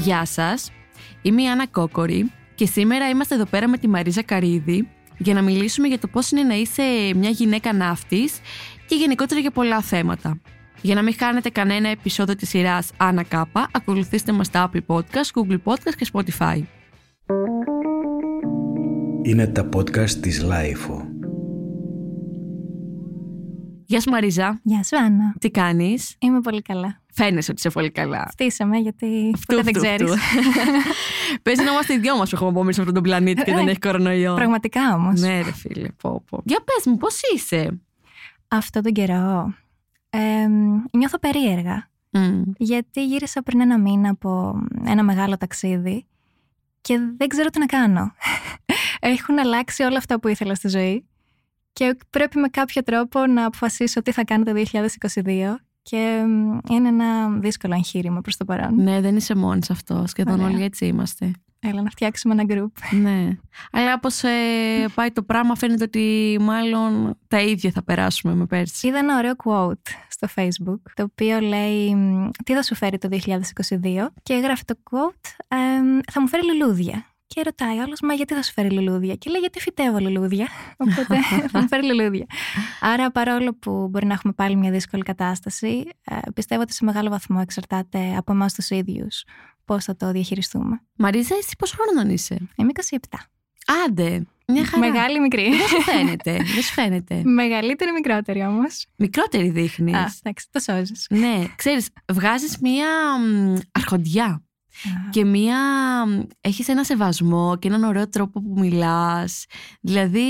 Γεια σας, είμαι η Άννα Κόκορη και σήμερα είμαστε εδώ πέρα με τη Μαρίζα Καρύδη για να μιλήσουμε για το πώς είναι να είσαι μια γυναίκα ναύτης και γενικότερα για πολλά θέματα. Για να μην χάνετε κανένα επεισόδιο της σειράς Άννα Κάπα, ακολουθήστε μας στα Apple Podcast, Google Podcast και Spotify. Είναι τα podcast της LiFO. Γεια σου Μαρίζα. Γεια σου Άννα. Τι κάνεις; Είμαι πολύ καλά. Φαίνεσαι ότι είσαι πολύ καλά. Φτύσε με γιατί ποτέ δεν ξέρεις. Παίζει να είμαστε οι δυο μας που έχουμε απομείνει σε αυτόν τον πλανήτη και δεν έχει κορονοϊό. Πραγματικά όμως. Ναι ρε φίλε, πω πω. Για πες μου, πώς είσαι; Αυτό τον καιρό ε, νιώθω περίεργα. Μμ. Γιατί γύρισα πριν ένα μήνα από ένα μεγάλο ταξίδι και δεν ξέρω τι να κάνω. Έχουν αλλάξει όλα αυτά που ήθελα στη ζωή και πρέπει με κάποιο τρόπο να αποφασίσω τι θα κάνω το 2022 και μ, είναι ένα δύσκολο εγχείρημα προς το παρόν. Ναι, δεν είσαι μόνη σε αυτό. Σχεδόν Ωραία. όλοι έτσι είμαστε. Έλα να φτιάξουμε ένα group. ναι. Αλλά όπως πάει το πράγμα, φαίνεται ότι μάλλον τα ίδια θα περάσουμε με πέρσι. Είδα ένα ωραίο quote στο facebook, το οποίο λέει μ, «Τι θα σου φέρει το 2022» και γράφει το quote «εμ, «Θα μου φέρει λουλούδια». Και ρωτάει ο άλλος, μα γιατί θα σου φέρει λουλούδια; Και λέει, γιατί φυτεύω λουλούδια. Οπότε θα μου φέρει λουλούδια. Άρα, παρόλο που μπορεί να έχουμε πάλι μια δύσκολη κατάσταση, ε, πιστεύω ότι σε μεγάλο βαθμό εξαρτάται από εμάς τους ίδιους πώς θα το διαχειριστούμε. Μαρίζα, εσύ πόσο χρόνο είσαι; Είμαι 27. Άντε, μια χαρά. Μεγάλη ή μικρή. Δεν σου φαίνεται. Δεν σου φαίνεται. Μεγαλύτερη ή μικρότερη όμως; Μικρότερη δείχνεις. Α, εντάξει, το σώζεις. Ναι, ξέρεις, βγάζεις μία μ, αρχοντιά και μία... μ, Έχεις ένα σεβασμό και έναν ωραίο τρόπο που μιλάς. Δηλαδή,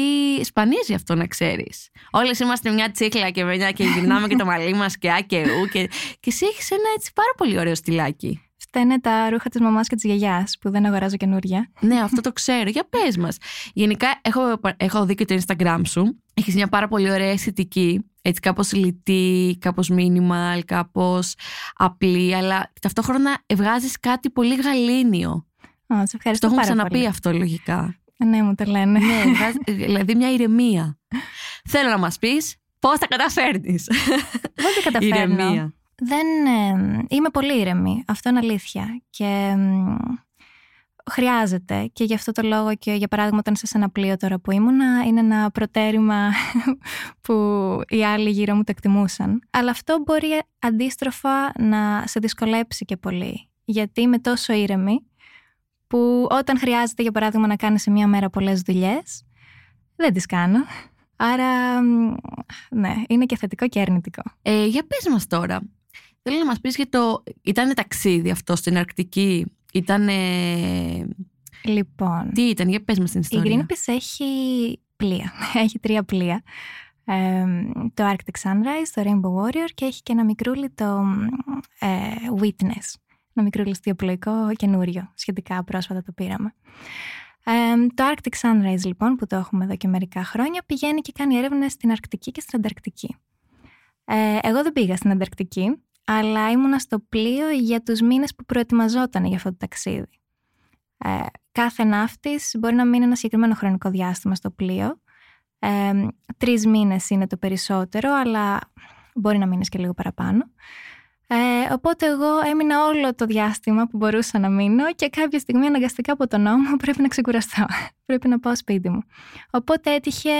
σπανίζει αυτό να ξέρεις. Όλες είμαστε μια τσίχλα και, μια, και γυρνάμε και το μαλλί μας και α και ου και, και εσύ έχεις ένα έτσι πάρα πολύ ωραίο στυλάκι. Φταίνε τα ρούχα της μαμάς και της γιαγιάς που δεν αγοράζω καινούρια. Ναι, αυτό το ξέρω. Για πες μας. Γενικά, έχω, έχω δει και το Instagram σου. Έχεις μια πάρα πολύ ωραία αισθητική. Έτσι κάπως λιτή, κάπως minimal, κάπως απλή. Αλλά ταυτόχρονα βγάζεις κάτι πολύ γαλήνιο. Α, σε Στο ευχαριστώ έχουμε πάρα ξαναπεί πολύ. αυτό λογικά. Ναι, μου το λένε. ναι, βγάζεις- δηλαδή μια ηρεμία. Θέλω να μας πεις πώς τα καταφέρνεις. Δεν το καταφέρνω. Ηρεμία. Δεν, ε, είμαι πολύ ήρεμη. Αυτό είναι αλήθεια. Και μ, χρειάζεται. Και γι' αυτό το λόγο και για παράδειγμα όταν είσαι σε ένα πλοίο τώρα που ήμουνα είναι ένα προτέρημα που οι άλλοι γύρω μου το εκτιμούσαν. Αλλά αυτό μπορεί αντίστροφα να σε δυσκολέψει και πολύ. Γιατί είμαι τόσο ήρεμη που όταν χρειάζεται για παράδειγμα να κάνεις σε μία μέρα πολλές δουλειές δεν τις κάνω. Άρα, μ, ναι, είναι και θετικό και αρνητικό. Ε, για πες μας τώρα. Θέλω να μας πεις για το... Ήταν ταξίδι αυτό στην Αρκτική. Ήταν... Λοιπόν, Τι ήταν, για πες μας την η ιστορία. Greenpeace έχει πλοία. Έχει τρία πλοία. Ε, το Arctic Sunrise, το Rainbow Warrior και έχει και ένα μικρούλι το ε, Witness. Ένα μικρούλι στιοπλοϊκό καινούριο. Σχετικά πρόσφατα το πήραμε. Ε, το Arctic Sunrise λοιπόν που το έχουμε εδώ και μερικά χρόνια πηγαίνει και κάνει έρευνες στην Αρκτική και στην Ανταρκτική. Ε, εγώ δεν πήγα στην Ανταρκτική αλλά ήμουνα στο πλοίο για τους μήνες που προετοιμαζόταν για αυτό το ταξίδι. Ε, κάθε ναύτης μπορεί να μείνει ένα συγκεκριμένο χρονικό διάστημα στο πλοίο. Ε, τρεις μήνες είναι το περισσότερο, αλλά μπορεί να μείνεις και λίγο παραπάνω. Ε, οπότε εγώ έμεινα όλο το διάστημα που μπορούσα να μείνω και κάποια στιγμή αναγκαστικά από τον νόμο πρέπει να ξεκουραστώ. πρέπει να πάω σπίτι μου. Οπότε έτυχε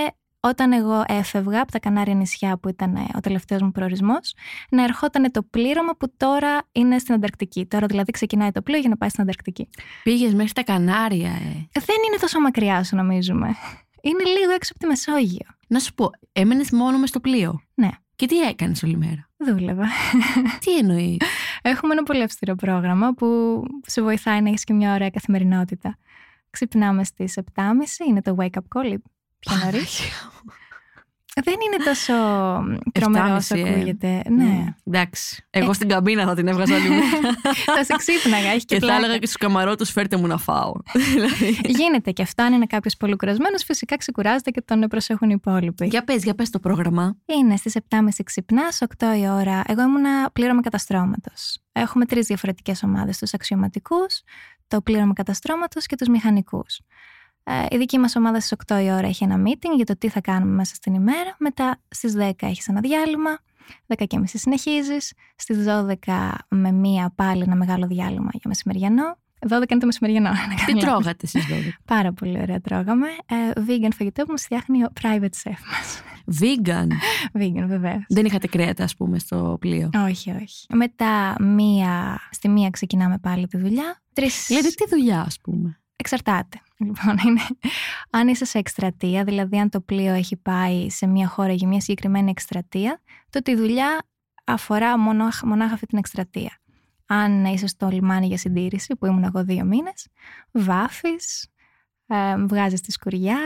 όταν εγώ έφευγα από τα Κανάρια νησιά που ήταν ε, ο τελευταίος μου προορισμός να ερχόταν το πλήρωμα που τώρα είναι στην Ανταρκτική. Τώρα δηλαδή ξεκινάει το πλοίο για να πάει στην Ανταρκτική. Πήγες μέχρι τα Κανάρια, ε. Δεν είναι τόσο μακριά όσο νομίζουμε. Είναι λίγο έξω από τη Μεσόγειο. Να σου πω, έμενες μόνο μες στο πλοίο; Ναι. Και τι έκανες όλη μέρα; Δούλευα. Τι εννοείς; Έχουμε ένα πολύ αυστηρό πρόγραμμα που σε βοηθάει να έχεις και μια ωραία καθημερινότητα. Ξυπνάμε στις 7.30, είναι το wake up call. Πιο νωρί. Δεν είναι τόσο τρομερό όσο 7.30, ε. ακούγεται. Ναι. Εντάξει. Εγώ στην καμπίνα θα την έβγαζα όλη μέρα. θα σε ξύπναγα, έχει και, και θα πλάκα. έλεγα και στους καμαρότου φέρτε μου να φάω. Δηλαδή. Γίνεται και αυτό. Αν είναι κάποιος πολύ κουρασμένος, φυσικά ξεκουράζεται και τον προσέχουν οι υπόλοιποι. Για πες, για πες το πρόγραμμα. Είναι στις 7.30 ξυπνάς, 8 η ώρα. Εγώ ήμουνα πλήρωμα καταστρώματος. Έχουμε τρεις διαφορετικές ομάδες: τους αξιωματικούς, το πλήρωμα καταστρώματος και τους μηχανικούς. Ε, η δική μας ομάδα στις 8 η ώρα έχει ένα meeting για το τι θα κάνουμε μέσα στην ημέρα. Μετά στις 10 έχεις ένα διάλειμμα. 10 και μισή συνεχίζεις. Στις 12 με μία πάλι ένα μεγάλο διάλειμμα για μεσημεριανό. 12 είναι το μεσημεριανό. να κάνω Τι λάθος. τρώγατε εσείς 12. Πάρα πολύ ωραία τρώγαμε. Ε, vegan φαγητό που μας φτιάχνει ο private chef μας. Vegan; vegan βεβαίως. Δεν είχατε κρέατα, ας πούμε, στο πλοίο; Όχι, όχι. Μετά μία, στη μία ξεκινάμε πάλι τη δουλειά. Τρεις... Λέτε τι δουλειά, ας πούμε; Εξαρτάται. Λοιπόν, είναι, αν είσαι σε εκστρατεία, δηλαδή αν το πλοίο έχει πάει σε μια χώρα για μια συγκεκριμένη εκστρατεία, τότε η δουλειά αφορά μονάχα, μονάχα αυτή την εκστρατεία. Αν είσαι στο λιμάνι για συντήρηση, που ήμουν εγώ δύο μήνες, βάφεις, ε, βγάζεις τη σκουριά,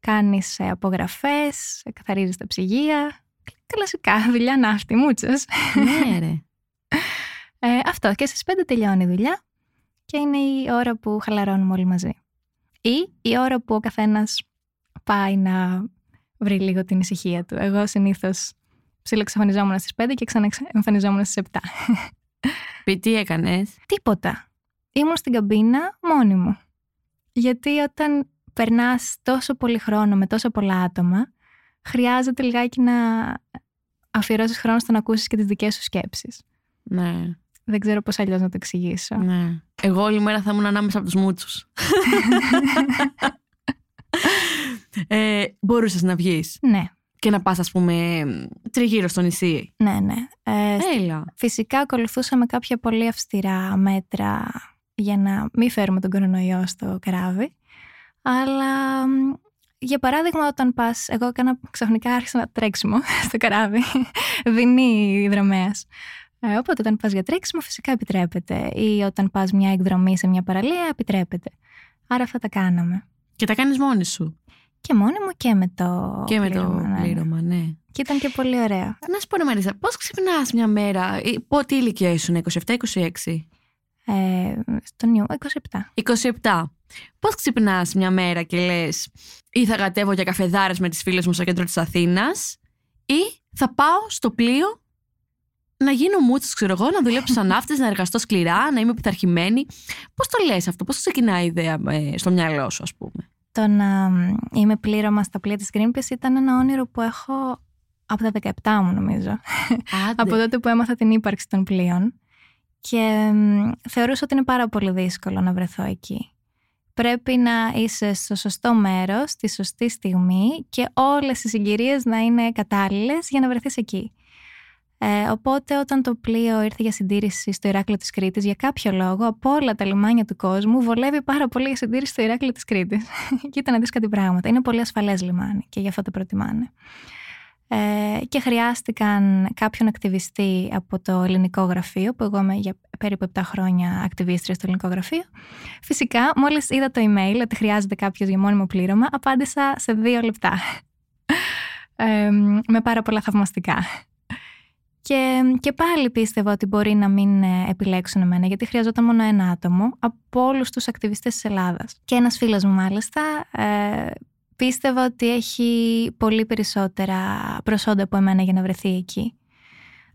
κάνεις ε, απογραφές, ε, καθαρίζεις τα ψυγεία. Κλασικά, δουλειά ναύτη, μούτσος. ναι, ρε. Ε, αυτό και στις 5 τελειώνει η δουλειά και είναι η ώρα που χαλαρώνουμε όλοι μαζί. Ή η ώρα που ο καθένας πάει να βρει λίγο την ησυχία του. Εγώ συνήθως ψιλοξαφανιζόμουν στις 5 και ξαναεμφανιζόμουν στις 7. Πει τι έκανες; Τίποτα. Ήμουν στην καμπίνα μόνη μου. Γιατί όταν περνάς τόσο πολύ χρόνο με τόσο πολλά άτομα, χρειάζεται λιγάκι να αφιερώσεις χρόνο στο να ακούσεις και τις δικές σου σκέψεις. Ναι, Δεν ξέρω πώς αλλιώς να το εξηγήσω. ναι. Εγώ όλη μέρα θα ήμουν ανάμεσα από τους μούτσους. ε, μπορούσες να βγεις Ναι, και να πας, ας πούμε, τριγύρω στο νησί. ναι, ναι. Ε, Έλα. Φυσικά ακολουθούσαμε κάποια πολύ αυστηρά μέτρα για να μην φέρουμε τον κορονοϊό στο καράβι. Αλλά μ, για παράδειγμα όταν πας, εγώ έκανα ξαφνικά άρχισα να τρέξιμο στο καράβι, δινή δρομέας. Ε, οπότε όταν πας για τρέξιμο φυσικά επιτρέπεται ή όταν πας μια εκδρομή σε μια παραλία επιτρέπεται. Άρα αυτά τα κάναμε. Και τα κάνεις μόνη σου. Και μόνη μου και με το και με το πλήρωμα, ναι, ναι. πλήρωμα, ναι. Και ήταν και πολύ ωραία. Να σου πω, ρε Μαρίζα, πώς ξυπνάς μια μέρα, ή πο- τι ηλικία ήσουν, 27-26. Ε, στο νιου, 27. 27. Πώς ξυπνάς μια μέρα και λες ή θα κατέβω για καφεδάρες με τις φίλες μου στο κέντρο της Αθήνας ή θα πάω στο πλοίο να γίνω μούτσος, ξέρω εγώ, να δουλέψω σαν ναύτης, να εργαστώ σκληρά, να είμαι πειθαρχημένη. Πώς το λες αυτό, πώς ξεκινάει η ιδέα ε, στο μυαλό σου, ας πούμε; Το να μ, είμαι πλήρωμα στα πλοία της Greenpeace ήταν ένα όνειρο που έχω από τα 17 μου νομίζω. από τότε που έμαθα την ύπαρξη των πλοίων. Και μ, θεωρούσα ότι είναι πάρα πολύ δύσκολο να βρεθώ εκεί. Πρέπει να είσαι στο σωστό μέρος, στη σωστή στιγμή και όλες οι συγκυρίες να είναι κατάλληλες για να βρεθείς εκεί. Ε, οπότε όταν το πλοίο ήρθε για συντήρηση στο Ηράκλειο της Κρήτης, για κάποιο λόγο από όλα τα λιμάνια του κόσμου βολεύει πάρα πολύ για συντήρηση στο Ηράκλειο της Κρήτης. Κοίτα να δεις κάτι πράγματα. Είναι πολύ ασφαλές λιμάνι και γι' αυτό το προτιμάνε. Ε, και χρειάστηκαν κάποιον ακτιβιστή από το ελληνικό γραφείο, που εγώ είμαι για περίπου 7 χρόνια ακτιβίστρια στο ελληνικό γραφείο. Φυσικά, μόλις είδα το email ότι χρειάζεται κάποιος για μόνιμο πλήρωμα, απάντησα σε δύο λεπτά. Ε, με πάρα πολλά θαυμαστικά. Και, και πάλι πίστευα ότι μπορεί να μην ε, επιλέξουν εμένα, γιατί χρειαζόταν μόνο ένα άτομο από όλους τους ακτιβιστές της Ελλάδας. Και ένας φίλος μου, μάλιστα, ε, πίστευα ότι έχει πολύ περισσότερα προσόντα από εμένα για να βρεθεί εκεί.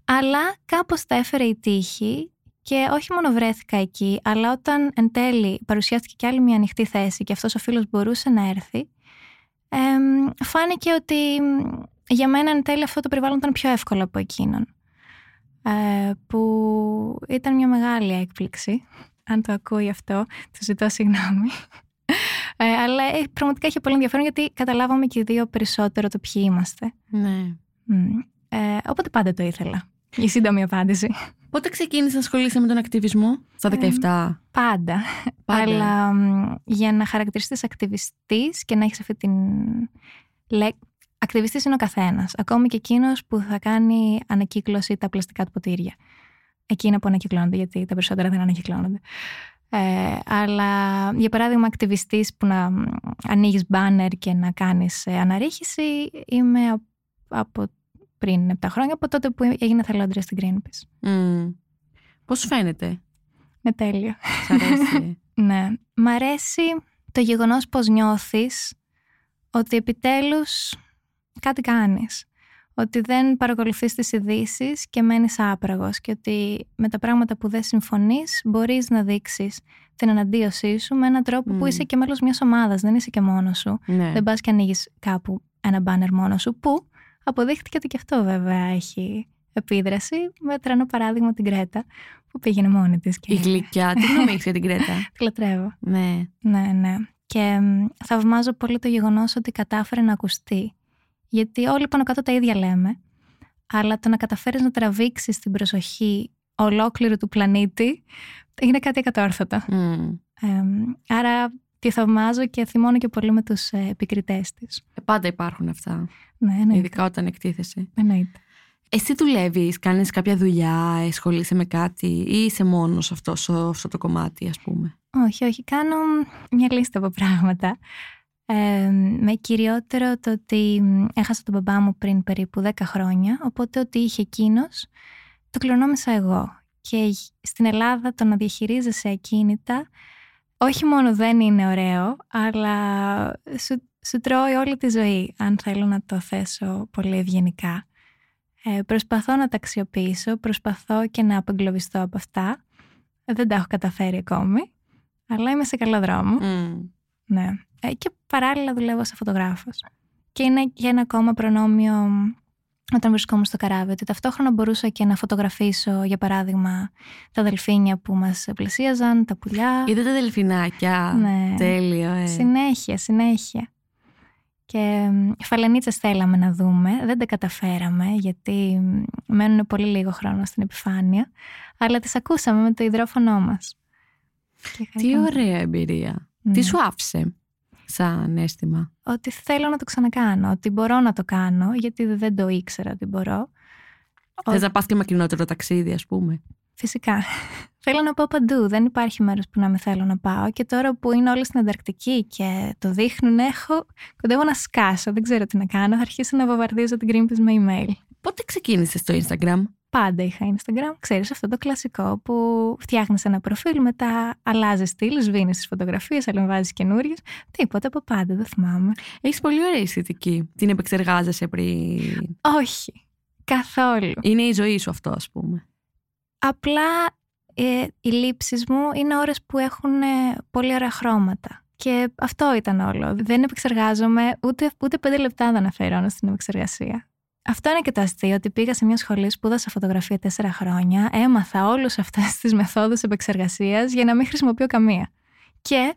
Αλλά κάπως τα έφερε η τύχη και όχι μόνο βρέθηκα εκεί, αλλά όταν εν τέλει παρουσιάστηκε κι άλλη μια ανοιχτή θέση και αυτός ο φίλος μπορούσε να έρθει, εμ, φάνηκε ότι μ, για μένα εν τέλει αυτό το περιβάλλον ήταν πιο εύκολο από εκείνον. Ε, που ήταν μια μεγάλη έκπληξη. Αν το ακούει αυτό, του ζητώ συγγνώμη. Ε, αλλά ε, πραγματικά είχε πολύ ενδιαφέρον γιατί καταλάβαμε και οι δύο περισσότερο το ποιοι είμαστε. Ναι. Μμ. Ε, οπότε πάντα το ήθελα. Η σύντομη απάντηση. Πότε ξεκίνησε να ασχολείσαι με τον ακτιβισμό, στα 17. Πάντα. Πάντα. Αλλά μ, για να χαρακτηριστείς ακτιβιστής και να έχεις αυτή την... Λέ... Ακτιβιστής είναι ο καθένας. Ακόμη και εκείνος που θα κάνει ανακύκλωση τα πλαστικά του ποτήρια. Εκείνα που ανακυκλώνονται, γιατί τα περισσότερα δεν ανακυκλώνονται. Ε, αλλά για παράδειγμα ακτιβιστής που να μ, ανοίγεις μπάνερ και να κάνεις ε, αναρρίχηση είμαι α- από πριν 7 χρόνια, από τότε που έγινε θελόντρια στην Greenpeace. Mm. Πώς σου φαίνεται, Με τέλειο. σ' αρέσει. Ναι. Μ' αρέσει το γεγονός πως νιώθεις ότι επιτέλους κάτι κάνεις. Ότι δεν παρακολουθείς τις ειδήσει και μένεις άπραγος και ότι με τα πράγματα που δεν συμφωνείς μπορείς να δείξεις την εναντίωσή σου με έναν τρόπο Μμ. που είσαι και μέλος μιας ομάδας, δεν είσαι και μόνος σου. ναι. Δεν πας και ανοίγεις κάπου ένα μπάνερ μόνος σου που αποδείχτηκε ότι και αυτό βέβαια έχει επίδραση με τρανό παράδειγμα την Κρέτα που πήγαινε μόνη της. Και... Η γλυκιά. Τι γνώμη έχεις για την Κρέτα; Τη λατρεύω. ναι. Ναι, ναι. Και μ, θαυμάζω πολύ το γεγονός ότι κατάφερε να ακουστεί. Γιατί όλοι πάνω κάτω τα ίδια λέμε. Αλλά το να καταφέρεις να τραβήξεις την προσοχή ολόκληρου του πλανήτη είναι κάτι εκατόρθωτο. Μμ. Ε, άρα τη θαυμάζω και θυμώνω και πολύ με τους ε, επικριτές της. Ε, Πάντα υπάρχουν αυτά. Ναι, εννοείται. Ειδικά όταν εκτίθεσαι. εννοείται. Εσύ δουλεύεις, κάνεις κάποια δουλειά, ασχολείσαι με κάτι ή είσαι μόνος σε αυτό, σε αυτό το κομμάτι, ας πούμε; Όχι, όχι. Κάνω μια λίστα από πράγματα. Ε, με κυριότερο το ότι μ, έχασα τον μπαμπά μου πριν περίπου 10 χρόνια, οπότε ό,τι είχε εκείνος, το κληρονόμησα εγώ. Και στην Ελλάδα το να διαχειρίζεσαι ακίνητα, όχι μόνο δεν είναι ωραίο, αλλά σου, σου τρώει όλη τη ζωή, αν θέλω να το θέσω πολύ ευγενικά. Ε, προσπαθώ να τα αξιοποιήσω, προσπαθώ και να απεγκλωβιστώ από αυτά. Δεν τα έχω καταφέρει ακόμη, αλλά είμαι σε καλό δρόμο. Μμ. Ναι. Ε, και παράλληλα δουλεύω σαν φωτογράφος. Και είναι και ένα ακόμα προνόμιο μ, όταν βρισκόμουν στο καράβι, ότι ταυτόχρονα μπορούσα και να φωτογραφίσω, για παράδειγμα, τα δελφίνια που μας πλησίαζαν, τα πουλιά. Είδα τα δελφινάκια. Ναι. Τέλειο, ε. Συνέχεια, συνέχεια. Και μ, φαλενίτσες θέλαμε να δούμε, δεν τα καταφέραμε γιατί μ, μένουν πολύ λίγο χρόνο στην επιφάνεια, αλλά τις ακούσαμε με το υδρόφωνο μας. Και Τι χαρήκαμε. ωραία εμπειρία. Ναι. Τι σου άφησε σαν αίσθημα; Ότι θέλω να το ξανακάνω, ότι μπορώ να το κάνω, γιατί δεν το ήξερα ότι μπορώ. Θες να πας και μακρινότερο ταξίδι, ας πούμε. Φυσικά. θέλω να πάω παντού. Δεν υπάρχει μέρος που να μην θέλω να πάω. Και τώρα που είναι όλοι στην Ανταρκτική και το δείχνουν, έχω κοντεύω να σκάσω. Δεν ξέρω τι να κάνω. Θα αρχίσω να βαβαρδίζω την Greenpeace με email. Πότε ξεκίνησες στο Instagram; Πάντα είχα Instagram. Ξέρεις αυτό το κλασικό που φτιάχνεις ένα προφίλ, μετά αλλάζεις στυλ, σβήνεις τις φωτογραφίες, αλλεβάζεις καινούριες. Τίποτα από πάντα, δεν θυμάμαι. Έχεις πολύ ωραία αισθητική. Την επεξεργάζεσαι πριν; Όχι. Καθόλου. Είναι η ζωή σου αυτό, ας πούμε. Απλά ε, οι λήψεις μου είναι ώρες που έχουν ε, πολύ ωραία χρώματα. Και αυτό ήταν όλο. Δεν επεξεργάζομαι, ούτε, ούτε πέντε λεπτά δεν αφιερώνω στην επεξεργασία. Αυτό είναι και το αστείο, ότι πήγα σε μια σχολή, σπούδασα φωτογραφία τέσσερα χρόνια, έμαθα όλες αυτές τις μεθόδους επεξεργασίας για να μην χρησιμοποιώ καμία. Και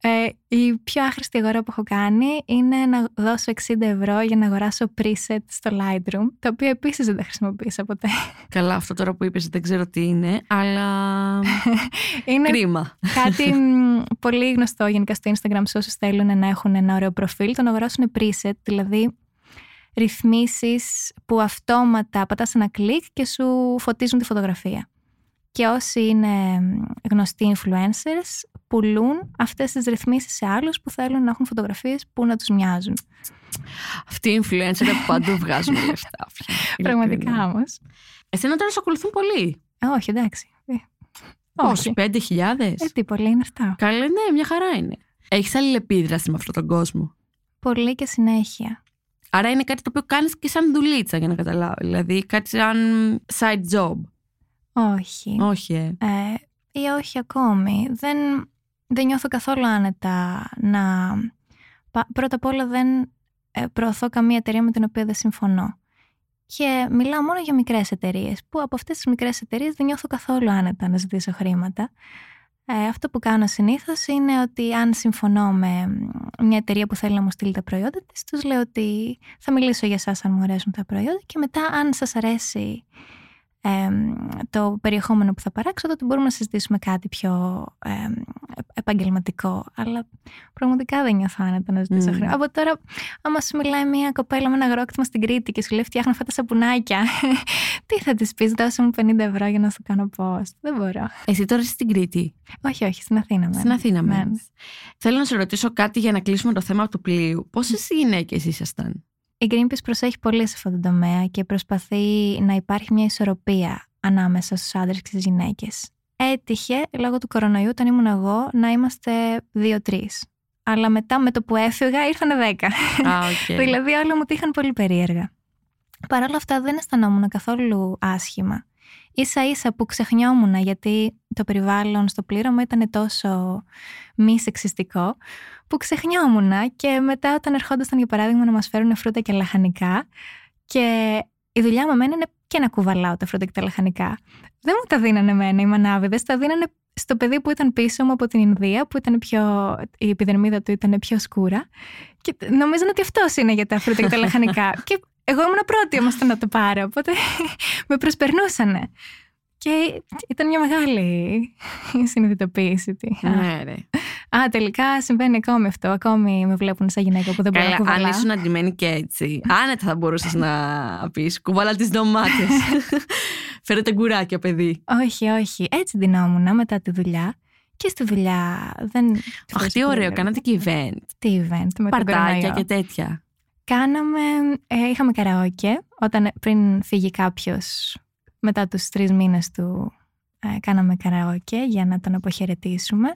ε, η πιο άχρηστη αγορά που έχω κάνει είναι να δώσω 60 ευρώ για να αγοράσω preset στο Lightroom, τα οποία επίσης δεν τα χρησιμοποίησα ποτέ. Καλά, αυτό τώρα που είπες δεν ξέρω τι είναι, αλλά Είναι κρίμα. κάτι μ, πολύ γνωστό γενικά στο Instagram σε όσους θέλουν να έχουν ένα ωραίο προφίλ, το να αγοράσουν preset, δηλαδή ρυθμίσεις που αυτόματα πατάς ένα κλικ και σου φωτίζουν τη φωτογραφία. Και όσοι είναι μ, γνωστοί influencers πουλούν αυτές τις ρυθμίσεις σε άλλους που θέλουν να έχουν φωτογραφίες που να τους μοιάζουν. Αυτοί οι influencer που παντού βγάζουν λεφτά. πια. Πραγματικά Ειλικρινά. όμως. Εσένα τώρα σε ακολουθούν πολύ. Ε, όχι, εντάξει. Ε, Όχι, όχι. πέντε χιλιάδες. Ε, τι πολύ είναι αυτά. Καλά, ναι, μια χαρά είναι. Έχεις αλληλεπίδραση με αυτόν τον κόσμο. Πολύ και συνέχεια. Άρα είναι κάτι το οποίο κάνεις και σαν δουλίτσα για να καταλάβω. Δηλαδή κάτι σαν side job. Όχι. Όχι, ε. Ε, ή όχι ακόμη. Δεν, δεν νιώθω καθόλου άνετα να... πα- Πρώτα απ' όλα δεν ε, προωθώ καμία εταιρεία με την οποία δεν συμφωνώ. Και μιλάω μόνο για μικρές εταιρείες, που από αυτές τις μικρές εταιρείες δεν νιώθω καθόλου άνετα να ζητήσω χρήματα. Ε, αυτό που κάνω συνήθως είναι ότι αν συμφωνώ με μ, μια εταιρεία που θέλει να μου στείλει τα προϊόντα της, τους λέω ότι θα μιλήσω για εσάς αν μου αρέσουν τα προϊόντα και μετά αν σας αρέσει ε, το περιεχόμενο που θα παράξω, τότε μπορούμε να συζητήσουμε κάτι πιο ε, επαγγελματικό. Αλλά πραγματικά δεν νιώθω άνετα να ζητήσω Μμμ. χρήματα. Από τώρα, άμα σου μιλάει μια κοπέλα με ένα αγρόκτημα στην Κρήτη και σου λέει φτιάχνω αυτά τα σαπουνάκια, τι θα της πεις, δώσε μου 50 ευρώ για να σου κάνω post. Δεν μπορώ. Εσύ τώρα είσαι στην Κρήτη; Όχι, όχι, στην Αθήνα μένω. Στην Αθήνα Ναι. μένεις. Θέλω να σε ρωτήσω κάτι για να κλείσουμε το θέμα του πλοίου. Πόσες γυναίκες ήσασταν; Η Greenpeace προσέχει πολύ σε αυτό το τομέα και προσπαθεί να υπάρχει μια ισορροπία ανάμεσα στους άντρες και στις γυναίκες. Έτυχε, λόγω του κορονοϊού, όταν ήμουν εγώ, να είμαστε δύο-τρεις. Αλλά μετά με το που έφυγα ήρθαν δέκα. Α, οκ. δηλαδή όλα μου τύχαν πολύ περίεργα. Παρ' όλα αυτά δεν αισθανόμουν καθόλου άσχημα. Ίσα ίσα που ξεχνιόμουν γιατί το περιβάλλον στο πλήρωμα ήταν τόσο μη σεξιστικό που ξεχνιόμουν και μετά όταν ερχόντουσαν για παράδειγμα να μας φέρουν φρούτα και λαχανικά και η δουλειά μου εμένα είναι και να κουβαλάω τα φρούτα και τα λαχανικά. Δεν μου τα δίνανε εμένα οι μανάβιδες, τα δίνανε στο παιδί που ήταν πίσω μου από την Ινδία, που ήταν πιο, η επιδερμίδα του ήταν πιο σκούρα. Και νομίζανε ότι αυτός είναι για τα φρούτα και τα λαχανικά. και εγώ ήμουν πρώτη όμως να το πάρω, οπότε με προσπερνούσανε. Και ήταν μια μεγάλη συνειδητοποίηση. Ναι, ρε. Α, τελικά συμβαίνει ακόμη αυτό. Ακόμη με βλέπουν σαν γυναίκα που δεν μπορεί να κουβαλά. Αν ήσουν αντιμένη και έτσι, άνετα θα μπορούσες να πεις κουβαλά τις ντομάτες. Φέρετε γκουράκια, παιδί. Όχι, όχι. Έτσι ντυνόμουν μετά τη δουλειά. Και στη δουλειά δεν. Αχ, τι ωραίο, κάνατε και event. Τι event, με Παρτάκια και τέτοια. Κάναμε, ε, είχαμε καραόκε όταν πριν φύγει κάποιος μετά τους τρεις μήνες του ε, κάναμε καραόκε για να τον αποχαιρετήσουμε.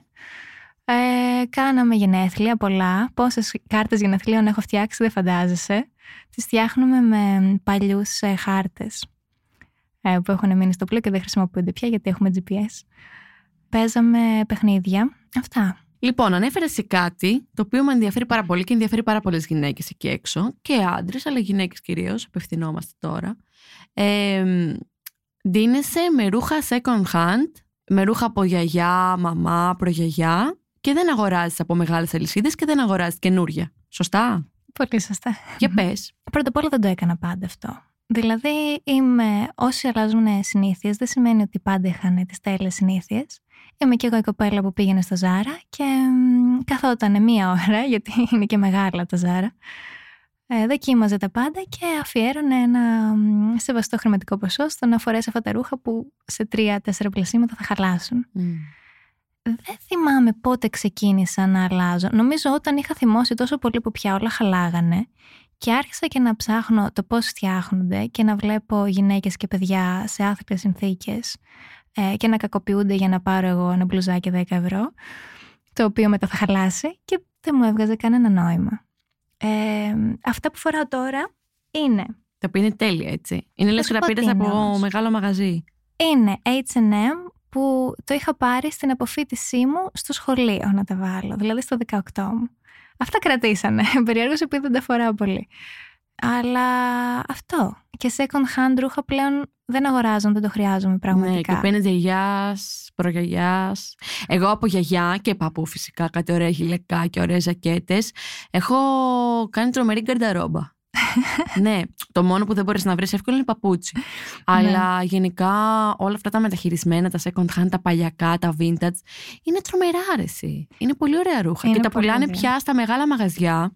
Ε, κάναμε γενέθλια πολλά. Πόσες κάρτες γενεθλίων έχω φτιάξει δεν φαντάζεσαι. Τις φτιάχνουμε με παλιούς ε, χάρτες ε, που έχουν μείνει στο πλοίο και δεν χρησιμοποιούνται πια γιατί έχουμε GPS. Παίζαμε παιχνίδια. Αυτά. Λοιπόν, ανέφερες σε κάτι το οποίο με ενδιαφέρει πάρα πολύ και ενδιαφέρει πάρα πολλές γυναίκες εκεί έξω και άντρες, αλλά γυναίκες κυρίως. Απευθυνόμαστε τώρα. Ε, ντύνεσαι με ρούχα second hand, με ρούχα από γιαγιά, μαμά, προγιαγιά και δεν αγοράζεις από μεγάλες αλυσίδες και δεν αγοράζεις καινούρια. Σωστά; Πολύ σωστά. Για πες. Πρώτα απ' όλα δεν το έκανα πάντα αυτό. Δηλαδή, είμαι, όσοι αλλάζουν συνήθειες, δεν σημαίνει ότι πάντα είχαν τις τέλειες συνήθειες. Είμαι και εγώ η κοπέλα που πήγαινε στο Ζάρα και καθόταν μία ώρα, γιατί είναι και μεγάλα τα Ζάρα. Ε, δοκίμαζε τα πάντα και αφιέρωνε ένα σεβαστό χρηματικό ποσό στο να φορέσει αυτά τα ρούχα που σε τρία-τέσσερα πλασίματα θα χαλάσουν. Δεν θυμάμαι πότε ξεκίνησα να αλλάζω. Νομίζω όταν είχα θυμώσει τόσο πολύ που πια όλα χαλάγανε και άρχισα και να ψάχνω το πώς φτιάχνονται και να βλέπω γυναίκες και παιδιά σε άθλιες συνθήκες ε, και να κακοποιούνται για να πάρω εγώ ένα μπλουζάκι 10 ευρώ, το οποίο μετά θα χαλάσει και δεν μου έβγαζε κανένα νόημα. Ε, αυτά που φοράω τώρα είναι. Τα οποία είναι τέλεια, έτσι. Είναι λες και τα πήρε από μεγάλο μαγαζί. Είναι HM που το είχα πάρει στην αποφύτισή μου στο σχολείο να τα βάλω, δηλαδή στο 18 μου. Αυτά κρατήσανε. Περιέργως επειδή δεν τα φοράω πολύ. Αλλά αυτό. Και second hand ρούχα πλέον δεν αγοράζουν, δεν το χρειάζομαι πραγματικά. Ναι, και παίρνει γιαγιάς, προγιαγιάς. Εγώ από γιαγιά και παππού φυσικά, κάτι ωραία γυλαικά και ωραίες ζακέτες. Έχω κάνει τρομερή γκαρνταρόμπα. Ναι, το μόνο που δεν μπορείς να βρεις εύκολα είναι παπούτσι. Ναι. Αλλά γενικά όλα αυτά τα μεταχειρισμένα, τα second hand, τα παλιακά, τα vintage, είναι τρομερά άρεση. Είναι πολύ ωραία ρούχα. και τα πουλάνε πια στα μεγάλα μαγαζιά.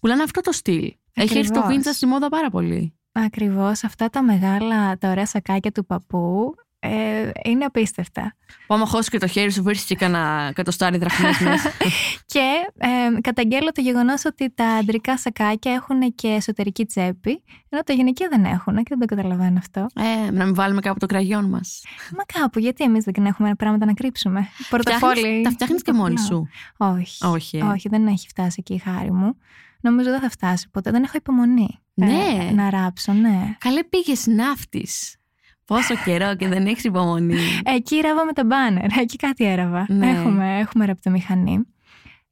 Πουλάνε αυτό το στυλ. Έχει έρθει το vintage στη μόδα πάρα πολύ. Ακριβώς. Αυτά τα μεγάλα, τα ωραία σακάκια του παππού ε, είναι απίστευτα. Που άμα χώσεις και το χέρι σου, βρίσκει και κανένα κατοστάρι δραχμές και ε, καταγγέλλω το γεγονός ότι τα αντρικά σακάκια έχουν και εσωτερική τσέπη, ενώ τα γυναικεία δεν έχουν και δεν το καταλαβαίνω αυτό. Ε, να μην βάλουμε κάπου το κραγιόν μας. Μα κάπου, γιατί εμείς δεν έχουμε πράγματα να κρύψουμε. Πορτοφόλι. Τα φτιάχνεις και μόνη σου. Όχι. Όχι, ε. Όχι, δεν έχει φτάσει εκεί η χάρη μου. Νομίζω δεν θα φτάσει ποτέ. Δεν έχω υπομονή. Ναι. Ε, να ράψω, ναι. Καλέ πήγες ναύτης. Πόσο καιρό και δεν έχεις υπομονή. Εκεί ράβα με τα μπάνερ. Εκεί κάτι έραβα. Ναι. Έχουμε, έχουμε ραπτομηχανή.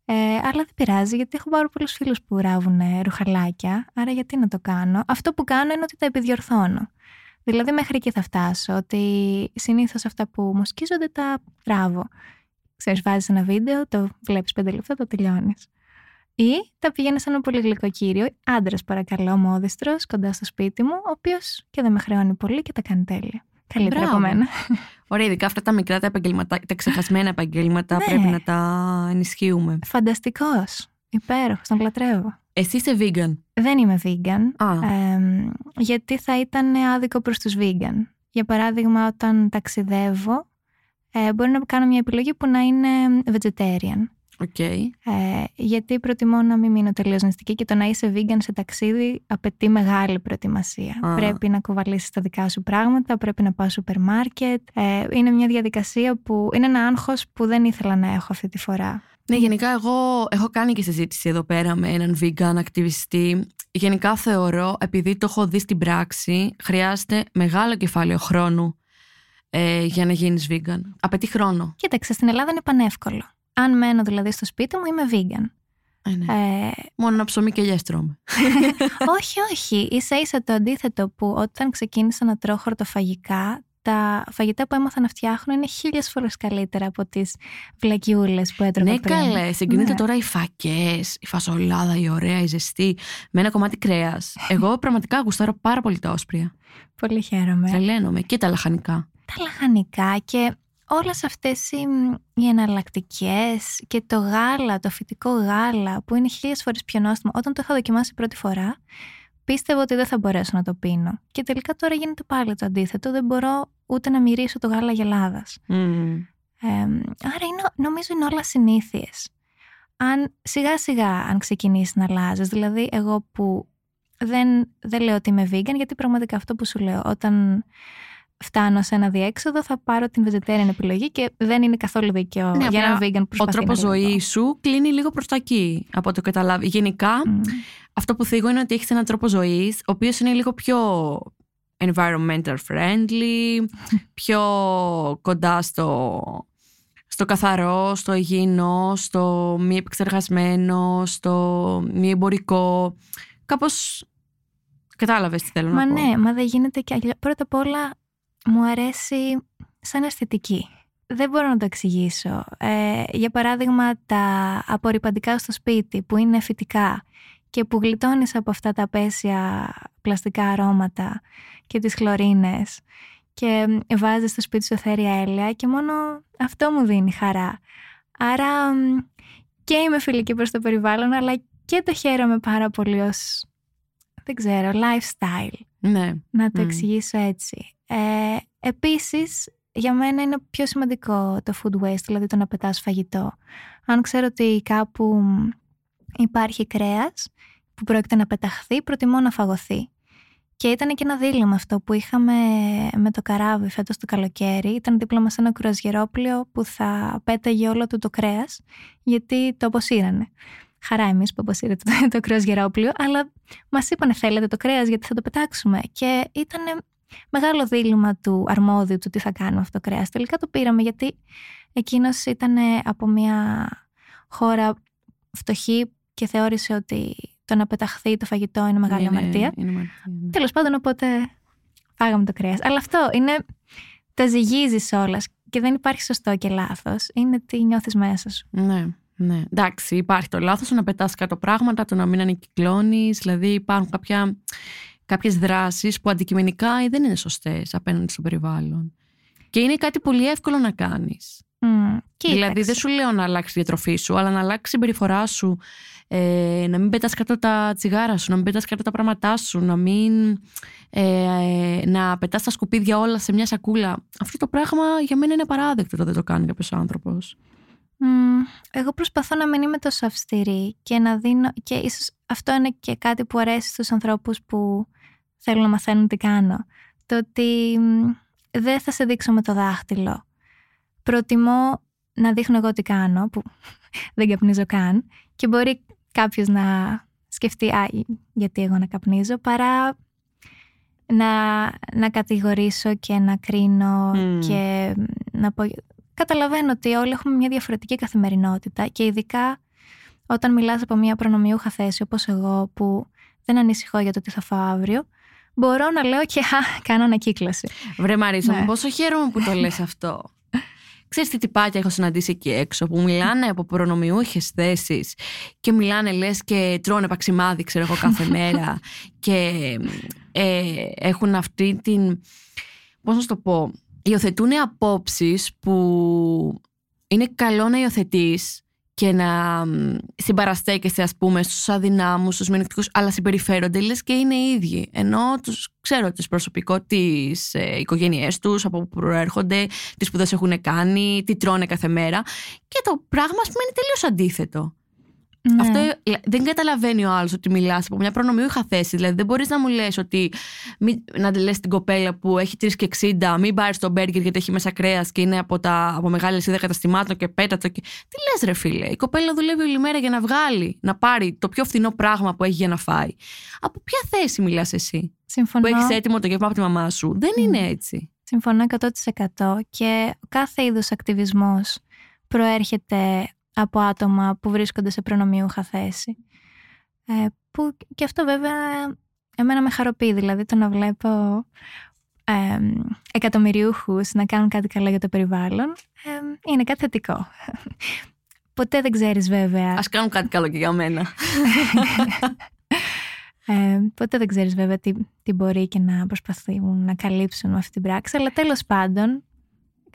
Ε, αλλά δεν πειράζει γιατί έχω πάρα πολλούς φίλους που ράβουν ρουχαλάκια. Άρα γιατί να το κάνω; Αυτό που κάνω είναι ότι τα επιδιορθώνω. Δηλαδή μέχρι εκεί θα φτάσω. Ότι συνήθως αυτά που μου σκίζονται τα ράβω. Ξέρεις, βάζεις ένα βίντεο, το βλέπεις πέντε λεπτά, το τελειώνεις. Ή τα πήγαινε σε ένα πολύ γλυκό κύριο, άντρας παρακαλώ, μόδιστρος, κοντά στο σπίτι μου, ο οποίος και δεν με χρεώνει πολύ και τα κάνει τέλεια. Καλύτερα από μένα. Ωραία, ειδικά αυτά τα μικρά τα επαγγελματά, τα ξεχασμένα επαγγέλματα Ναι. πρέπει να τα ενισχύουμε. Φανταστικός. Υπέροχος, τον λατρεύω. Εσύ είσαι vegan. Δεν είμαι vegan. Α, εμ, γιατί θα ήταν άδικο προς τους vegan. Για παράδειγμα, όταν ταξιδεύω, ε, μπορεί να κάνω μια επιλογή που να είναι vegetarian. OK. Ε, γιατί προτιμώ να μην μείνω τελείως νηστική και το να είσαι vegan σε ταξίδι απαιτεί μεγάλη προετοιμασία. Α. Πρέπει να κουβαλήσεις τα δικά σου πράγματα, πρέπει να πας σούπερ μάρκετ. Ε, είναι μια διαδικασία που είναι ένα άγχος που δεν ήθελα να έχω αυτή τη φορά. Ναι, γενικά εγώ έχω κάνει και συζήτηση εδώ πέρα με έναν vegan ακτιβιστή. Γενικά θεωρώ, επειδή το έχω δει στην πράξη, χρειάζεται μεγάλο κεφάλαιο χρόνου ε, για να γίνεις vegan. Απαιτεί χρόνο. Κοίταξε, στην Ελλάδα είναι πανεύκολο. Αν μένω δηλαδή στο σπίτι μου, είμαι vegan. Ε, ναι. Ε, Μόνο ένα ψωμί και ελιές τρώμε. όχι, όχι. Ίσα ίσα το αντίθετο που όταν ξεκίνησα να τρώω χορτοφαγικά, τα φαγητά που έμαθα να φτιάχνω είναι χίλιες φορές καλύτερα από τις βλακιούλες που έτρωγα ναι, πριν. καλέ. Συγκρίνεται Ναι. τώρα οι φακές, η φασολάδα, η ωραία, η ζεστή, με ένα κομμάτι κρέας. Εγώ πραγματικά γουστάρω πάρα πολύ τα όσπρια. Πολύ χαίρομαι. Τρελαίνομαι και τα λαχανικά. τα λαχανικά και όλες αυτές οι, οι εναλλακτικές και το γάλα, το φυτικό γάλα που είναι χίλιες φορές πιο νόστιμο. Όταν το είχα δοκιμάσει πρώτη φορά, πίστευα ότι δεν θα μπορέσω να το πίνω. Και τελικά τώρα γίνεται πάλι το αντίθετο. Δεν μπορώ ούτε να μυρίσω το γάλα γελάδας. Μμμ. Ε, άρα είναι, νομίζω είναι όλα συνήθειες. Αν σιγά σιγά αν ξεκινήσεις να αλλάζεις, δηλαδή εγώ που δεν, δεν λέω ότι είμαι vegan, γιατί πραγματικά αυτό που σου λέω, όταν φτάνω σε ένα διέξοδο θα πάρω την vegetarian επιλογή και δεν είναι καθόλου δίκαιο Ναι, για ένα απλά vegan που Ο προσπαθεί τρόπος να λέει ζωής αυτό. σου κλείνει λίγο προς τα εκεί, από ό,τι καταλάβει. Γενικά, Μμ. αυτό που θίγω είναι ότι έχεις έναν τρόπο ζωής, ο οποίος είναι λίγο πιο environmental friendly, πιο κοντά στο, στο καθαρό, στο υγιεινό, στο μη επεξεργασμένο, στο μη εμπορικό. Κάπως κατάλαβες τι θέλω Μα να πω. ναι, μα δεν γίνεται και αλλιώς. Πρώτα απ' όλα μου αρέσει σαν αισθητική. Δεν μπορώ να το εξηγήσω. Ε, για παράδειγμα, τα απορριπαντικά στο σπίτι που είναι φυτικά και που γλιτώνεις από αυτά τα απέσια πλαστικά αρώματα και τις χλωρίνες και βάζεις στο σπίτι σου εθέρια έλαια και μόνο αυτό μου δίνει χαρά. Άρα μ, και είμαι φιλική προς το περιβάλλον αλλά και το χαίρομαι πάρα πολύ ως, δεν ξέρω, lifestyle Ναι. να το Μμ. εξηγήσω έτσι. Ε, επίσης, για μένα είναι πιο σημαντικό το food waste, δηλαδή το να πετάς φαγητό. Αν ξέρω ότι κάπου υπάρχει κρέας που πρόκειται να πεταχθεί, προτιμώ να φαγωθεί. Και ήταν και ένα δίλημα αυτό που είχαμε με το καράβι φέτος το καλοκαίρι. Ήταν δίπλα μας ένα κρουαζιερόπλαιο που θα πέταγε όλο του το κρέας, γιατί το αποσύρανε. Χαρά εμείς που αποσύρετε το, το κρουαζιερόπλαιο, αλλά μας είπανε θέλετε το κρέας γιατί θα το πετάξουμε. Και ήταν μεγάλο δίλημα του αρμόδιου του τι θα κάνουμε αυτό το κρέας. Τελικά το πήραμε γιατί εκείνος ήταν από μια χώρα φτωχή και θεώρησε ότι το να πεταχθεί το φαγητό είναι μεγάλη Είναι- αμαρτία. είναι αμαρτία, ναι. Τέλος πάντων, οπότε φάγαμε το κρέας. Αλλά αυτό είναι. Τα ζυγίζει όλας και δεν υπάρχει σωστό και λάθος. Είναι τι νιώθεις μέσα σου. Ναι, ναι. Εντάξει, υπάρχει το λάθος το να πετάς κάτω πράγματα, το να μην ανακυκλώνεις, δηλαδή υπάρχουν κάποια, κάποιες δράσεις που αντικειμενικά δεν είναι σωστές απέναντι στο περιβάλλον. Και είναι κάτι πολύ εύκολο να κάνεις. Μμ, κοίταξε. Δηλαδή δεν σου λέω να αλλάξεις η διατροφή σου, αλλά να αλλάξεις η συμπεριφορά σου, ε, να μην πετάς κάτω τα τσιγάρα σου, να μην πετάς κάτω τα πράγματά σου, να μην ε, να πετάς τα σκουπίδια όλα σε μια σακούλα. Αυτό το πράγμα για μένα είναι παράδεκτο το δεν το κάνει κάποιος άνθρωπος. Μμ, εγώ προσπαθώ να μην είμαι τόσο αυστηρή και να δίνω. και ίσως αυτό είναι και κάτι που αρέσει στους ανθρώπους που θέλουν να μαθαίνουν τι κάνω. Το ότι μ, δεν θα σε δείξω με το δάχτυλο. Προτιμώ να δείχνω εγώ τι κάνω, που δεν καπνίζω καν, και μπορεί κάποιος να σκεφτεί «Α, γιατί εγώ να καπνίζω», παρά να, να κατηγορήσω και να κρίνω Μμ. και να πω... Καταλαβαίνω ότι όλοι έχουμε μια διαφορετική καθημερινότητα και ειδικά όταν μιλάς από μια προνομιούχα θέση όπως εγώ που δεν ανησυχώ για το τι θα φάω αύριο, μπορώ να λέω και «Α, κάνω ανακύκλωση». Βρε Μαρίσα Ναι. μου, πόσο χαίρομαι που το λες αυτό. Ξέρεις τι τυπάκια έχω συναντήσει εκεί έξω που μιλάνε από προνομιούχες θέσεις και μιλάνε λες και τρώνε παξιμάδι ξέρω εγώ κάθε μέρα και ε, έχουν αυτή την, πώς να σου το πω, υιοθετούν απόψεις που είναι καλό να υιοθετείς και να μ, συμπαραστέκεσαι ας πούμε στους αδυνάμους, στους μειονεκτικούς αλλά συμπεριφέρονται λες και είναι οι ίδιοι. Ενώ τους ξέρω τις προσωπικότητες, τις ε, οικογένειές τους από που προέρχονται, τις σπουδές έχουν κάνει, τι τρώνε κάθε μέρα. Και το πράγμα ας πούμε είναι τελείως αντίθετο Ναι. αυτό ε, δεν καταλαβαίνει ο άλλος ότι μιλάς από μια προνομιούχα θέση. Δηλαδή, δεν μπορείς να μου λες ότι. Μη, να λες την κοπέλα που έχει 3 και 60, μην πάρεις το μπέργκερ γιατί έχει μέσα κρέας και είναι από, τα, από μεγάλη σίδα καταστημάτων και πέτατο. Και... Τι λες, ρε φίλε; Η κοπέλα δουλεύει όλη μέρα για να βγάλει, να πάρει το πιο φθηνό πράγμα που έχει για να φάει. Από ποια θέση μιλάς εσύ, Συμφωνώ. που έχεις έτοιμο το γεύμα από τη μαμά σου; Δεν είναι έτσι. Συμφωνώ 100% και κάθε είδους ακτιβισμός προέρχεται από άτομα που βρίσκονται σε προνομιούχα θέση. Ε, που και αυτό βέβαια εμένα με χαροποιεί, δηλαδή το να βλέπω ε, εκατομμυριούχους να κάνουν κάτι καλό για το περιβάλλον ε, είναι κάτι θετικό. Ποτέ δεν ξέρεις βέβαια. Ας κάνουν κάτι καλό και για μένα. Ε, ποτέ δεν ξέρεις βέβαια τι, τι μπορεί και να προσπαθούν να καλύψουν με αυτή την πράξη. Αλλά τέλος πάντων,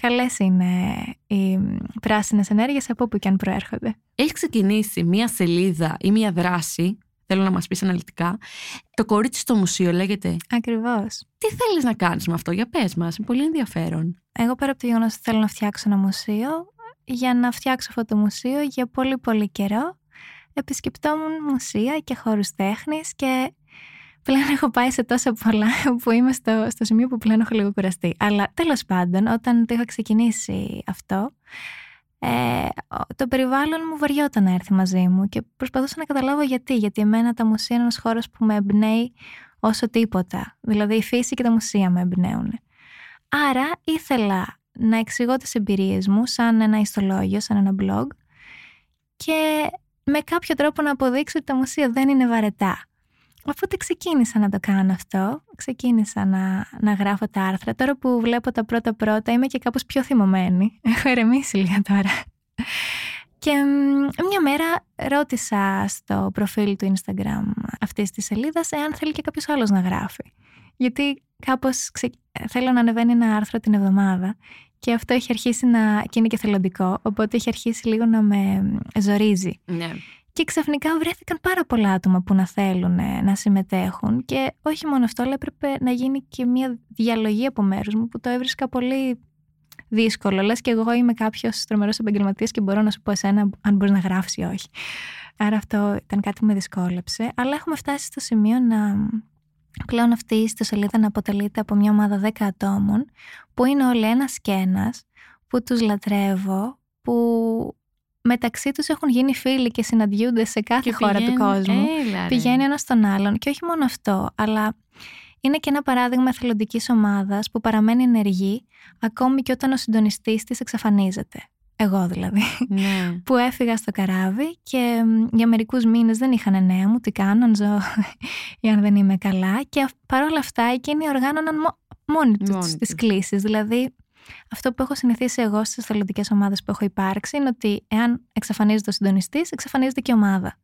καλές είναι οι πράσινες ενέργειες από όπου και αν προέρχονται. Έχεις ξεκινήσει μία σελίδα ή μία δράση, θέλω να μας πεις αναλυτικά, το κορίτσι στο μουσείο λέγεται; Ακριβώς. Τι θέλεις να κάνεις με αυτό, για πες μας, είναι πολύ ενδιαφέρον. Εγώ πέρα από το γεγονός ότι θέλω να φτιάξω ένα μουσείο, για να φτιάξω αυτό το μουσείο για πολύ πολύ καιρό επισκεπτόμουν μουσεία και χώρους τέχνης και πλέον έχω πάει σε τόσα πολλά που είμαι στο, στο σημείο που πλέον έχω λίγο κουραστεί. Αλλά τέλος πάντων, όταν το είχα ξεκινήσει αυτό, ε, το περιβάλλον μου βαριόταν να έρθει μαζί μου και προσπαθούσα να καταλάβω γιατί. Γιατί εμένα τα μουσεία είναι ένας χώρος που με εμπνέει όσο τίποτα. Δηλαδή η φύση και τα μουσεία με εμπνέουν. Άρα ήθελα να εξηγώ τις εμπειρίες μου σαν ένα ιστολόγιο, σαν ένα blog και με κάποιο τρόπο να αποδείξω ότι τα μουσεία δεν είναι βαρετά. Οπότε ξεκίνησα να το κάνω αυτό, ξεκίνησα να, να γράφω τα άρθρα. Τώρα που βλέπω τα πρώτα πρώτα είμαι και κάπως πιο θυμωμένη. Έχω ερεμήσει λίγα τώρα. Και μια μέρα ρώτησα στο προφίλ του Instagram αυτής της σελίδας εάν θέλει και κάποιος άλλος να γράφει. Γιατί κάπως ξε... θέλω να ανεβαίνει ένα άρθρο την εβδομάδα και αυτό έχει αρχίσει να. και είναι και θελοντικό, οπότε έχει αρχίσει λίγο να με ζορίζει. Ναι. Και ξαφνικά βρέθηκαν πάρα πολλά άτομα που να θέλουν ε, να συμμετέχουν. Και όχι μόνο αυτό, αλλά έπρεπε να γίνει και μια διαλογή από μέρους μου που το έβρισκα πολύ δύσκολο. Λες και εγώ είμαι κάποιος τρομερός επαγγελματίας και μπορώ να σου πω εσένα αν μπορείς να γράψει ή όχι. Άρα αυτό ήταν κάτι που με δυσκόλεψε. Αλλά έχουμε φτάσει στο σημείο να πλέον αυτή η ιστοσελίδα να αποτελείται από μια ομάδα 10 ατόμων που είναι όλοι ένα και ένας, που τους λατρεύω, που μεταξύ τους έχουν γίνει φίλοι και συναντιούνται σε κάθε χώρα του κόσμου. Έλα, Πηγαίνει ένας στον άλλον και όχι μόνο αυτό, αλλά είναι και ένα παράδειγμα εθελοντικής ομάδας που παραμένει ενεργή ακόμη και όταν ο συντονιστής της εξαφανίζεται εγώ δηλαδή, ναι. που έφυγα στο καράβι και για μερικούς μήνες δεν είχαν νέα μου, τι κάνω, αν ζω ή αν δεν είμαι καλά και παρόλα αυτά εκείνοι οργάνωναν μόνοι τους τις κλήσεις. Δηλαδή αυτό που έχω συνηθίσει εγώ στις θελοντικές ομάδες που έχω υπάρξει είναι ότι εάν εξαφανίζεται ο συντονιστής, εξαφανίζεται και η ομάδα.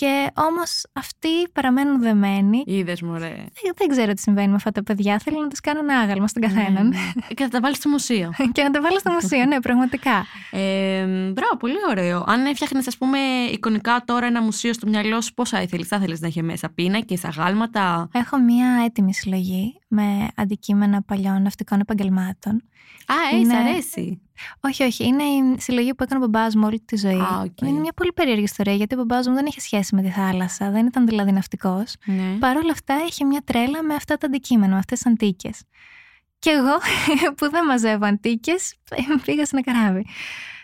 Και όμως αυτοί παραμένουν δεμένοι. Είδες, μωρέ. Δεν, δεν ξέρω τι συμβαίνει με αυτά τα παιδιά. Θέλω να τους κάνω ένα άγαλμα στον καθέναν. Ναι, ναι. και να τα βάλεις στο μουσείο. και να τα βάλω στο μουσείο, ναι, πραγματικά. Ε, μπράβο, πολύ ωραίο. Αν έφτιαχνες, ας πούμε, εικονικά τώρα ένα μουσείο στο μυαλό σου, πόσα ήθελες, θα ήθελε να έχει μέσα πίνακε, αγάλματα; Έχω μία έτοιμη συλλογή με αντικείμενα παλιών ναυτικών επαγγελμάτων. Α, έτσι, είναι... αρέσει. Όχι, όχι. Είναι η συλλογή που έκανε ο μπαμπάς μου όλη τη ζωή. Α, okay. Είναι μια πολύ περίεργη ιστορία γιατί ο μπαμπάς μου δεν είχε σχέση με τη θάλασσα, δεν ήταν δηλαδή ναυτικός. Ναι. Παρ' όλα αυτά είχε μια τρέλα με αυτά τα αντικείμενα, με αυτές τις αντίκες. Και εγώ που δεν μαζεύω αντίκες, πήγα σε ένα καράβι.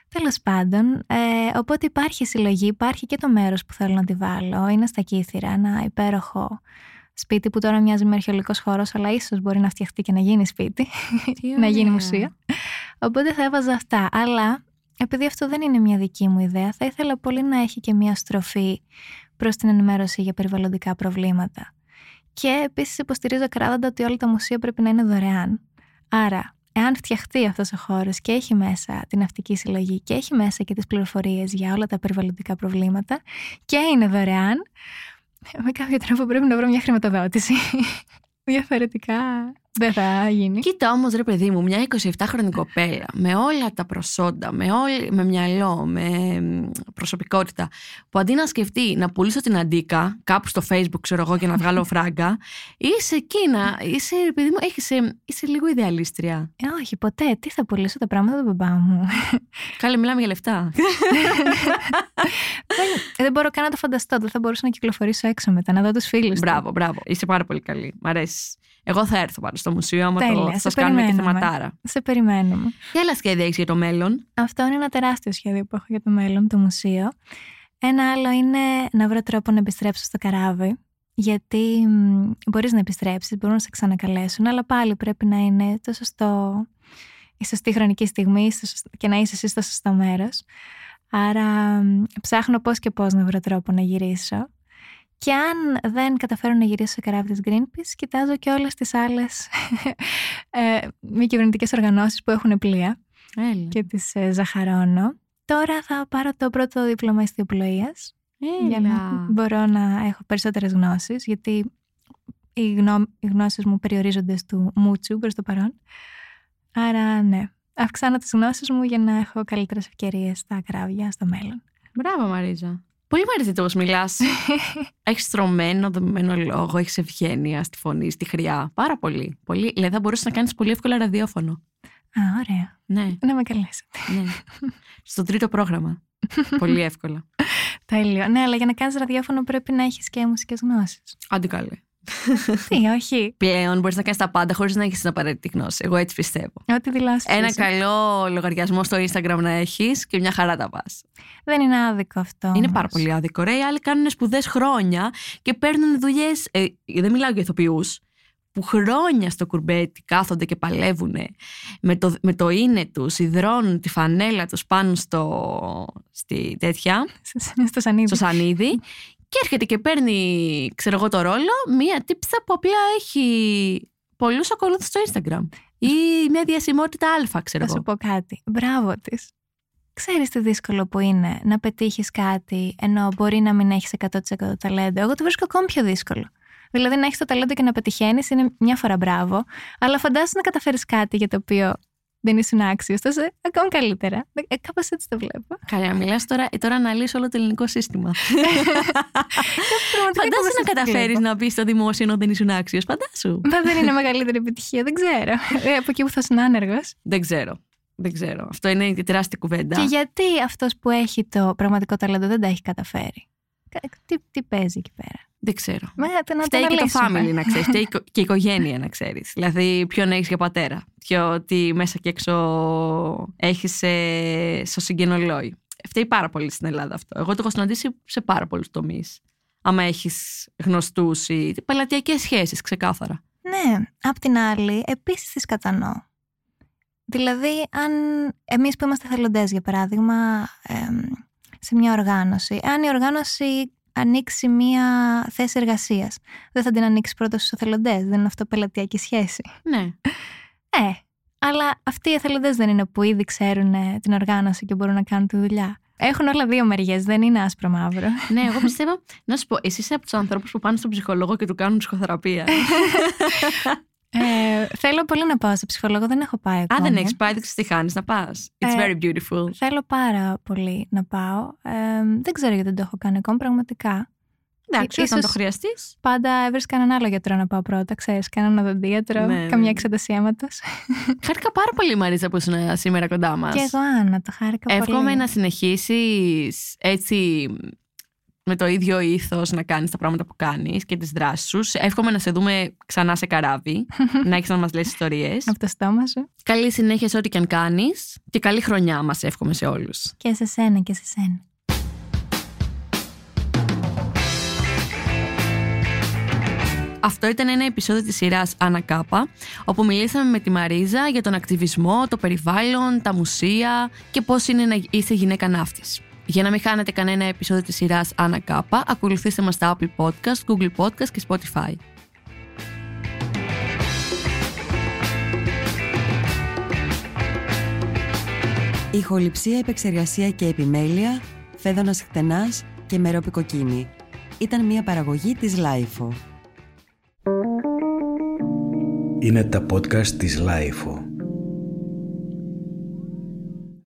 Τέλος πάντων, ε, οπότε υπάρχει συλλογή, υπάρχει και το μέρος που θέλω να τη βάλω. Είναι στα Κύθυρα, ένα υπέροχο σπίτι που τώρα μοιάζει με αρχαιολογικός χώρος, αλλά ίσως μπορεί να φτιαχτεί και να γίνει σπίτι, να γίνει μουσείο. Οπότε θα έβαζα αυτά. Αλλά επειδή αυτό δεν είναι μια δική μου ιδέα, θα ήθελα πολύ να έχει και μια στροφή προς την ενημέρωση για περιβαλλοντικά προβλήματα. Και επίσης υποστηρίζω κράδαντα ότι όλα τα μουσεία πρέπει να είναι δωρεάν. Άρα, εάν φτιαχτεί αυτός ο χώρος και έχει μέσα την ναυτική συλλογή και έχει μέσα και τις πληροφορίες για όλα τα περιβαλλοντικά προβλήματα και είναι δωρεάν, με κάποιο τρόπο πρέπει να βρω μια χρηματοδότηση. Διαφορετικά δεν θα γίνει. Κοίτα όμως, ρε παιδί μου, μια 27χρονη κοπέλα με όλα τα προσόντα, με, όλη, με μυαλό, με προσωπικότητα, που αντί να σκεφτεί να πουλήσω την αντίκα κάπου στο Facebook, ξέρω εγώ, και να βγάλω φράγκα, είσαι εκεί να. Είσαι, παιδί μου, είσαι, είσαι λίγο ιδεαλίστρια. Ε, όχι, ποτέ. Τι θα πουλήσω τα πράγματα του μπαμπά μου; Καλή, μιλάμε για λεφτά. δεν, δεν μπορώ καν να το φανταστώ. Δεν θα μπορούσα να κυκλοφορήσω έξω μετά, να δω τους φίλους. Μπράβο, μπράβο. Είσαι πάρα πολύ καλή. Μ' αρέσεις. Εγώ θα έρθω πάνω στο μουσείο, άμα Τέλεια, το, θα σας κάνουμε και θεματάρα. Σε περιμένουμε. Τι άλλα σχέδια έχεις για το μέλλον. Αυτό είναι ένα τεράστιο σχέδιο που έχω για το μέλλον, το μουσείο. Ένα άλλο είναι να βρω τρόπο να επιστρέψω στο καράβι. Γιατί μπορείς να επιστρέψεις, μπορούν να σε ξανακαλέσουν, αλλά πάλι πρέπει να είναι το σωστό, η σωστή χρονική στιγμή και να είσαι εσύ στο σωστό μέρος. Άρα ψάχνω πώς και πώς να βρω τρόπο να γυρίσω. Και αν δεν καταφέρω να γυρίσω σε καράβι της Greenpeace, κοιτάζω και όλες τις άλλες ε, μη κυβερνητικές οργανώσεις που έχουν πλοία Έλα. και τις ε, ζαχαρώνω. Τώρα θα πάρω το πρώτο δίπλωμα ιστιοπλοείας για να Έλα. μπορώ να έχω περισσότερες γνώσεις, γιατί οι, γνώ, οι γνώσεις μου περιορίζονται στο μούτσου προς το παρόν. Άρα ναι, αυξάνω τις γνώσεις μου για να έχω καλύτερες ευκαιρίες στα καράβια στο μέλλον. Μπράβο, Μαρίζα. Πολύ μου αρέσει το πώς μιλάς. έχεις στρωμένο, δομημένο λόγο, έχεις ευγένεια στη φωνή, στη χρειά. Πάρα πολύ. πολύ. Δηλαδή, θα μπορούσες να κάνεις πολύ εύκολα ραδιόφωνο. Α, ωραία. Ναι, Να με καλέσετε. ναι. Στο τρίτο πρόγραμμα. πολύ εύκολα. Τέλειο. Ναι, αλλά για να κάνεις ραδιόφωνο πρέπει να έχεις και μουσικές γνώσεις. Άντε καλέ. Τι, όχι. Πλέον μπορείς να κάνεις τα πάντα χωρίς να έχεις την απαραίτητη γνώση. Εγώ έτσι πιστεύω. Ό,τι δηλώσεις. Ένα εσύ. καλό λογαριασμό στο Instagram να έχεις και μια χαρά τα πας. Δεν είναι άδικο αυτό. Είναι όμως. πάρα πολύ άδικο. Ρε, οι άλλοι κάνουν σπουδές χρόνια και παίρνουν δουλειές. Ε, δεν μιλάω για ηθοποιούς που χρόνια στο κουρμπέτι κάθονται και παλεύουν με το, με το είναι τους, υδρώνουν τη φανέλα τους πάνω στο, στη τέτοια, Στο σανίδι. στο σανίδι και έρχεται και παίρνει, ξέρω εγώ, το ρόλο μία τύψα που απλά έχει πολλούς ακολούθους στο Instagram ή μια διασημότητα αλφα, ξέρω Θα σου εγώ. πω κάτι. Μπράβο της. Ξέρεις τι δύσκολο που είναι να πετύχεις κάτι ενώ μπορεί να μην έχεις 100% ταλέντο. Εγώ το βρίσκω ακόμη πιο δύσκολο. Δηλαδή να έχεις το ταλέντο και να πετυχαίνεις είναι μια φορά μπράβο, αλλά φαντάσου να καταφέρεις κάτι για το οποίο δεν ήσουν άξιος, τόσο ακόμη καλύτερα. Ε, κάπως έτσι το βλέπω. Καλά, μιλάς τώρα, ε, τώρα αναλύεις όλο το ελληνικό σύστημα. Πραγματικά Φαντάσου κάπως να έτσι το καταφέρεις βλέπω. να μπει στο δημόσιο ενώ δεν ήσουν άξιος. Φαντάσου. Μα δεν είναι μεγαλύτερη επιτυχία, δεν ξέρω. Ε, από εκεί που θα ήσουν άνεργος. Δεν ξέρω. Δεν ξέρω. Αυτό είναι η τεράστια κουβέντα. Και γιατί αυτός που έχει το πραγματικό ταλέντο δεν τα έχει καταφέρει; Κα- Τι, τι παίζει εκεί πέρα; Δεν ξέρω. Μα, το να Φταίει και το αναλύσουμε. family να ξέρεις. Φταίει και η οικογένεια να ξέρεις. Δηλαδή, ποιον έχεις για πατέρα. Ποιο τι μέσα και έξω έχεις στο συγγενολόι. Φταίει πάρα πολύ στην Ελλάδα αυτό. Εγώ το έχω συναντήσει σε πάρα πολλούς τομείς. Άμα έχεις γνωστούς ή πελατειακές σχέσεις, ξεκάθαρα. Ναι, απ' την άλλη, επίσης τις κατανοώ. Δηλαδή, αν εμείς που είμαστε θελοντές, για παράδειγμα, εμ, σε μια οργάνωση, αν η οργάνωση ανοίξει μια θέση εργασίας, δεν θα την ανοίξει πρώτα στους εθελοντές, δεν είναι αυτό πελατειακή σχέση. Ναι. Ε, αλλά αυτοί οι εθελοντές δεν είναι που ήδη ξέρουν ε, την οργάνωση και μπορούν να κάνουν τη δουλειά. Έχουν όλα δύο μεριές, δεν είναι άσπρο μαύρο. ναι, εγώ πιστεύω. Να σου πω, εσύ είσαι από τους ανθρώπους που πάνε στον ψυχολόγο και του κάνουν ψυχοθεραπεία. ε, θέλω πολύ να πάω σε ψυχολόγο, δεν έχω πάει Α, ακόμα. δεν έχεις πάει, δεν ξέρεις τι χάνεις να πας. It's Ε, very beautiful. Θέλω πάρα πολύ να πάω. Ε, δεν ξέρω γιατί δεν το έχω κάνει ακόμα, πραγματικά. Εντάξει, ίσως- όταν το χρειαστείς. Πάντα έβρισκα έναν άλλο γιατρό να πάω πρώτα, ξέρεις, κανέναν οδοντίατρο, Ναι, καμιά ναι. εξέταση αίματος. Χάρηκα πάρα πολύ, Μαρίζα, που ήσουν σήμερα κοντά μας. Και εγώ, Άννα, το χάρηκα Εύχομαι πολύ. να συνεχίσεις έτσι με το ίδιο ήθος να κάνεις τα πράγματα που κάνεις και τις δράσεις σου. Εύχομαι να σε δούμε ξανά σε καράβι, να έχεις να μας λες ιστορίες. Από το στόμα σου. Καλή συνέχεια σε ό,τι και αν κάνεις και καλή χρονιά μας εύχομαι σε όλους. Και σε σένα και σε σένα. Αυτό ήταν ένα επεισόδιο της σειράς Ανακάπα, όπου μιλήσαμε με τη Μαρίζα για τον ακτιβισμό, το περιβάλλον, τα μουσεία και πώς είναι να είσαι γυναίκα ναύτης. Για να μην χάνετε κανένα επεισόδιο της σειράς Ανακάπα, ακολουθήστε μας στα Apple Podcast, Google Podcast και Spotify. Ηχοληψία, επεξεργασία και επιμέλεια, Φαίδωνας Κτενάς και Μερόπη Κοκκίνη. Ήταν μια παραγωγή της LiFO. Είναι τα podcast της LiFO.